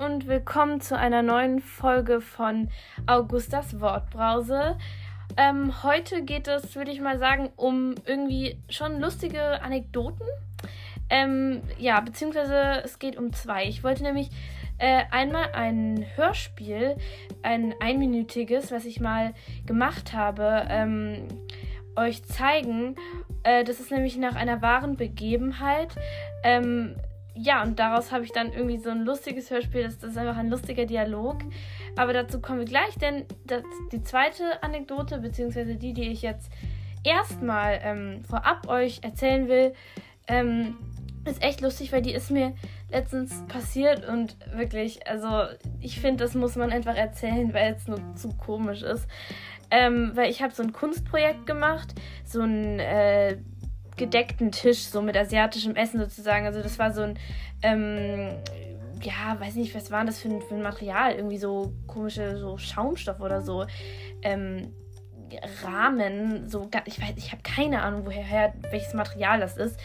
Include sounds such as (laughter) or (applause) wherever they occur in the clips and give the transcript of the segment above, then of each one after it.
und willkommen zu einer neuen Folge von Augustas Wortbrause. Ähm, heute geht es, würde ich mal sagen, um irgendwie schon lustige Anekdoten. Ähm, ja, beziehungsweise es geht um zwei. Ich wollte nämlich äh, einmal ein Hörspiel, ein einminütiges, was ich mal gemacht habe, ähm, euch zeigen. Äh, das ist nämlich nach einer wahren Begebenheit. Ähm, ja, und daraus habe ich dann irgendwie so ein lustiges Hörspiel. Das, das, ist einfach ein lustiger Dialog. Aber dazu kommen wir gleich, denn das, die zweite Anekdote, beziehungsweise die, die ich jetzt erstmal ähm, vorab euch erzählen will, ähm, ist echt lustig, weil die ist mir letztens passiert und wirklich, also ich finde, das muss man einfach erzählen, weil es nur zu komisch ist. Ähm, weil ich habe so ein Kunstprojekt gemacht, so ein äh, gedeckten Tisch, so mit asiatischem Essen sozusagen. Also das war so ein, ähm, ja, weiß nicht, was war das für ein, für ein Material? Irgendwie so komische, so Schaumstoff oder so. Ähm, Rahmen, so, ich weiß, ich habe keine Ahnung, woher, welches Material das ist.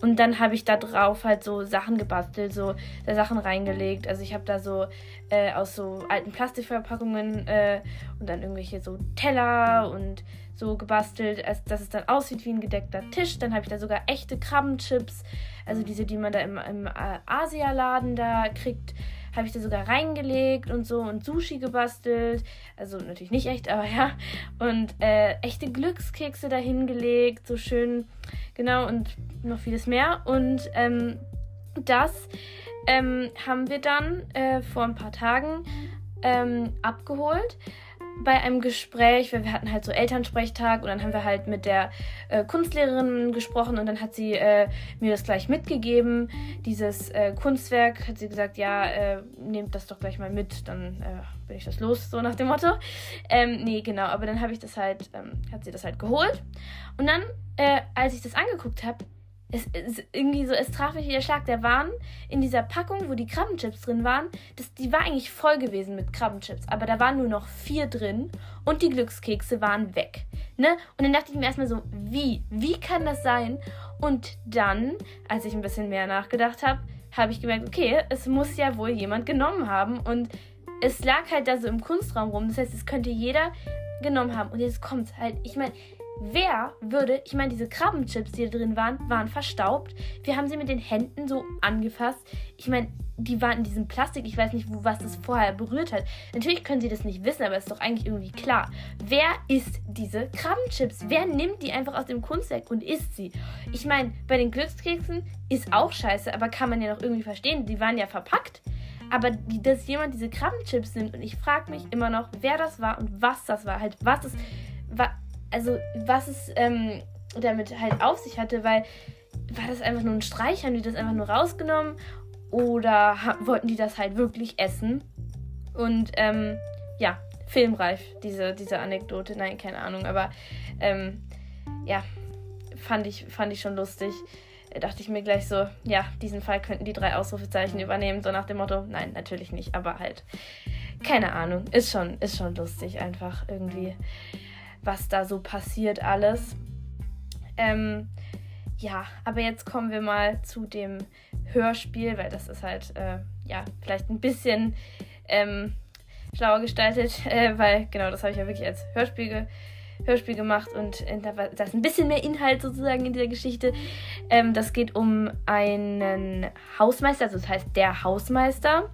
Und dann habe ich da drauf halt so Sachen gebastelt, so da Sachen reingelegt. Also ich habe da so äh, aus so alten Plastikverpackungen äh, und dann irgendwelche so Teller und so gebastelt, als dass es dann aussieht wie ein gedeckter Tisch. Dann habe ich da sogar echte Krabbenchips, also diese, die man da im, im äh, Asialaden da kriegt, habe ich da sogar reingelegt und so und Sushi gebastelt. Also natürlich nicht echt, aber ja. Und äh, echte Glückskekse dahingelegt, so schön, genau, und noch vieles mehr. Und ähm, das ähm, haben wir dann äh, vor ein paar Tagen ähm, abgeholt bei einem Gespräch, weil wir hatten halt so Elternsprechtag und dann haben wir halt mit der äh, Kunstlehrerin gesprochen und dann hat sie äh, mir das gleich mitgegeben. Dieses äh, Kunstwerk hat sie gesagt, ja, äh, nehmt das doch gleich mal mit, dann äh, bin ich das los, so nach dem Motto. Ähm, nee, genau, aber dann habe ich das halt, ähm, hat sie das halt geholt. Und dann, äh, als ich das angeguckt habe, es ist irgendwie so, es traf mich wie der Schlag. Der waren in dieser Packung, wo die Krabbenchips drin waren, das, die war eigentlich voll gewesen mit Krabbenchips, aber da waren nur noch vier drin und die Glückskekse waren weg. Ne? Und dann dachte ich mir erstmal so, wie? Wie kann das sein? Und dann, als ich ein bisschen mehr nachgedacht habe, habe ich gemerkt, okay, es muss ja wohl jemand genommen haben und es lag halt da so im Kunstraum rum. Das heißt, es könnte jeder genommen haben. Und jetzt kommt halt, ich meine, Wer würde, ich meine, diese Krabbenchips, die da drin waren, waren verstaubt. Wir haben sie mit den Händen so angefasst. Ich meine, die waren in diesem Plastik. Ich weiß nicht, wo, was das vorher berührt hat. Natürlich können sie das nicht wissen, aber es ist doch eigentlich irgendwie klar. Wer isst diese Krabbenchips? Wer nimmt die einfach aus dem Kunstwerk und isst sie? Ich meine, bei den Glückskeksen ist auch scheiße, aber kann man ja noch irgendwie verstehen. Die waren ja verpackt. Aber die, dass jemand diese Krabbenchips nimmt und ich frage mich immer noch, wer das war und was das war. Halt, was es war also was es ähm, damit halt auf sich hatte, weil war das einfach nur ein Streich? Haben die das einfach nur rausgenommen? Oder wollten die das halt wirklich essen? Und ähm, ja, filmreif, diese, diese Anekdote. Nein, keine Ahnung, aber ähm, ja, fand ich, fand ich schon lustig. Da dachte ich mir gleich so, ja, diesen Fall könnten die drei Ausrufezeichen übernehmen, so nach dem Motto, nein, natürlich nicht, aber halt, keine Ahnung, ist schon, ist schon lustig einfach irgendwie was da so passiert alles. Ähm, ja, aber jetzt kommen wir mal zu dem Hörspiel, weil das ist halt, äh, ja, vielleicht ein bisschen ähm, schlauer gestaltet, (laughs) äh, weil genau, das habe ich ja wirklich als Hörspiel, ge Hörspiel gemacht und da, da ist ein bisschen mehr Inhalt sozusagen in dieser Geschichte. Ähm, das geht um einen Hausmeister, also das heißt der Hausmeister.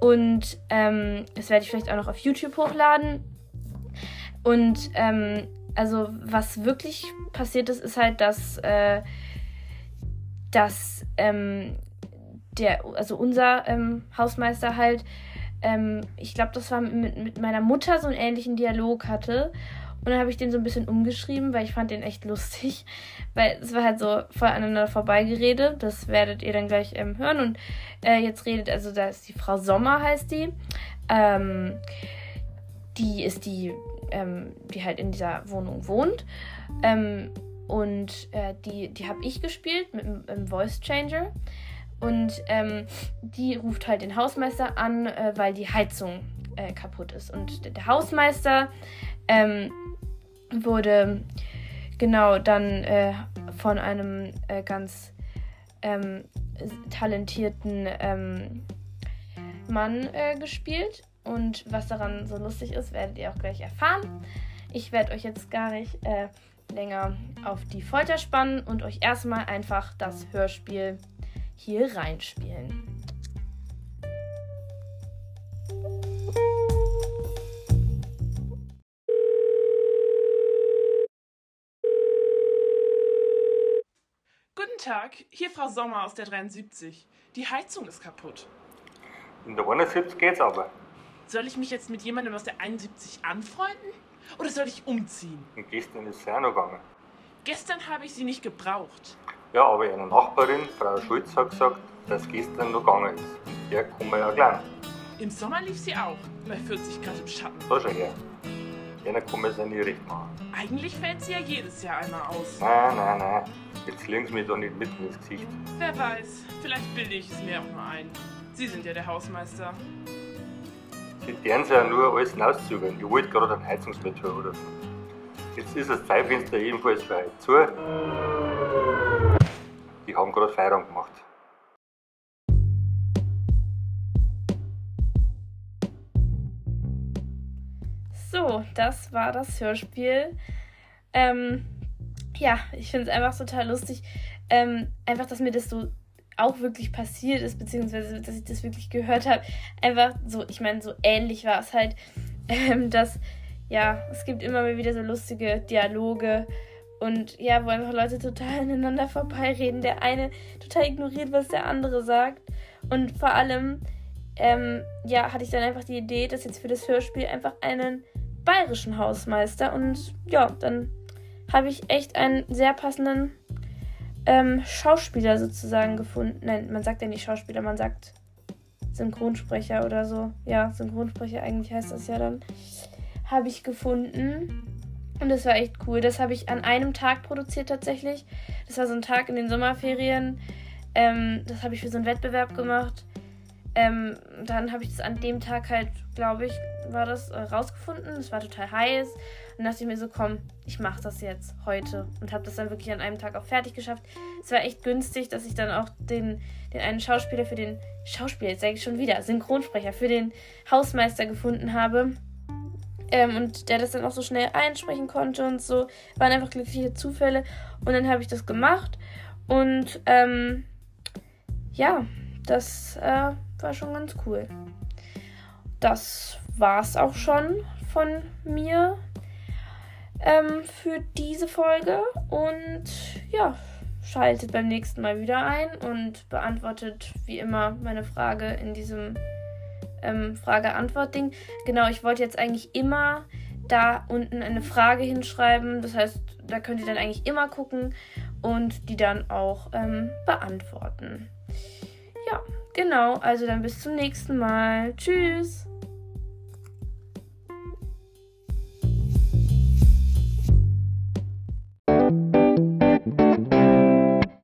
Und ähm, das werde ich vielleicht auch noch auf YouTube hochladen. Und ähm, also was wirklich passiert ist, ist halt, dass, äh, dass ähm, der, also unser ähm, Hausmeister halt, ähm, ich glaube, das war mit, mit meiner Mutter so einen ähnlichen Dialog hatte. Und dann habe ich den so ein bisschen umgeschrieben, weil ich fand den echt lustig. (laughs) Weil es war halt so voll aneinander vorbeigeredet. Das werdet ihr dann gleich ähm, hören. Und äh, jetzt redet, also da ist die Frau Sommer, heißt die. Ähm, die ist die ähm, die halt in dieser Wohnung wohnt. Ähm, und äh, die, die habe ich gespielt mit einem Voice Changer. Und ähm, die ruft halt den Hausmeister an, äh, weil die Heizung äh, kaputt ist. Und der Hausmeister ähm, wurde genau dann äh, von einem äh, ganz ähm, talentierten ähm, Mann äh, gespielt. Und was daran so lustig ist, werdet ihr auch gleich erfahren. Ich werde euch jetzt gar nicht äh, länger auf die Folter spannen und euch erstmal einfach das Hörspiel hier reinspielen. Guten Tag, hier Frau Sommer aus der 73. Die Heizung ist kaputt. In der 71 geht's aber. Soll ich mich jetzt mit jemandem aus der 71 anfreunden? Oder soll ich umziehen? Und gestern ist es auch noch gegangen. Gestern habe ich sie nicht gebraucht. Ja, aber eine Nachbarin, Frau Schulz, hat gesagt, dass gestern noch gegangen ist. Der kann man ja gleich. Im Sommer lief sie auch, bei 40 Grad im Schatten. Da schau her. Man es ja nie recht machen. Eigentlich fällt sie ja jedes Jahr einmal aus. Nein, nein, nein. Jetzt legen sie mich da nicht mitten ins Gesicht. Wer weiß, vielleicht bilde ich es mir auch nur ein. Sie sind ja der Hausmeister. Sie deren ja nur alles hinauszögern. Ich wollte gerade einen Heizungsmetall rufen. Jetzt ist das Zeitfenster ebenfalls für heute zu. Die haben gerade Feierabend gemacht. So, das war das Hörspiel. Ähm, ja, ich finde es einfach total lustig. Ähm, einfach, dass mir das so auch wirklich passiert ist, beziehungsweise dass ich das wirklich gehört habe. Einfach so, ich meine, so ähnlich war es halt, (laughs) ähm, dass, ja, es gibt immer mal wieder so lustige Dialoge und ja, wo einfach Leute total aneinander vorbeireden. Der eine total ignoriert, was der andere sagt. Und vor allem, ähm, ja, hatte ich dann einfach die Idee, dass jetzt für das Hörspiel einfach einen bayerischen Hausmeister und ja, dann habe ich echt einen sehr passenden ähm, Schauspieler sozusagen gefunden. Nein, man sagt ja nicht Schauspieler, man sagt Synchronsprecher oder so. Ja, Synchronsprecher eigentlich heißt das ja dann. Habe ich gefunden. Und das war echt cool. Das habe ich an einem Tag produziert tatsächlich. Das war so ein Tag in den Sommerferien. Ähm, das habe ich für so einen Wettbewerb gemacht. Ähm, dann habe ich das an dem Tag halt, glaube ich, war das äh, rausgefunden. Es war total heiß. Und dachte ich mir so, komm, ich mache das jetzt heute. Und habe das dann wirklich an einem Tag auch fertig geschafft. Es war echt günstig, dass ich dann auch den, den einen Schauspieler für den Schauspieler, jetzt sage ich schon wieder, Synchronsprecher für den Hausmeister gefunden habe. Ähm, und der das dann auch so schnell einsprechen konnte und so. Waren einfach glückliche Zufälle. Und dann habe ich das gemacht. Und ähm, ja, das äh, war schon ganz cool. Das war's auch schon von mir ähm, für diese Folge. Und ja, schaltet beim nächsten Mal wieder ein und beantwortet wie immer meine Frage in diesem ähm, Frage-Antwort-Ding. Genau, ich wollte jetzt eigentlich immer da unten eine Frage hinschreiben. Das heißt, da könnt ihr dann eigentlich immer gucken und die dann auch ähm, beantworten. Ja, genau. Also dann bis zum nächsten Mal. Tschüss.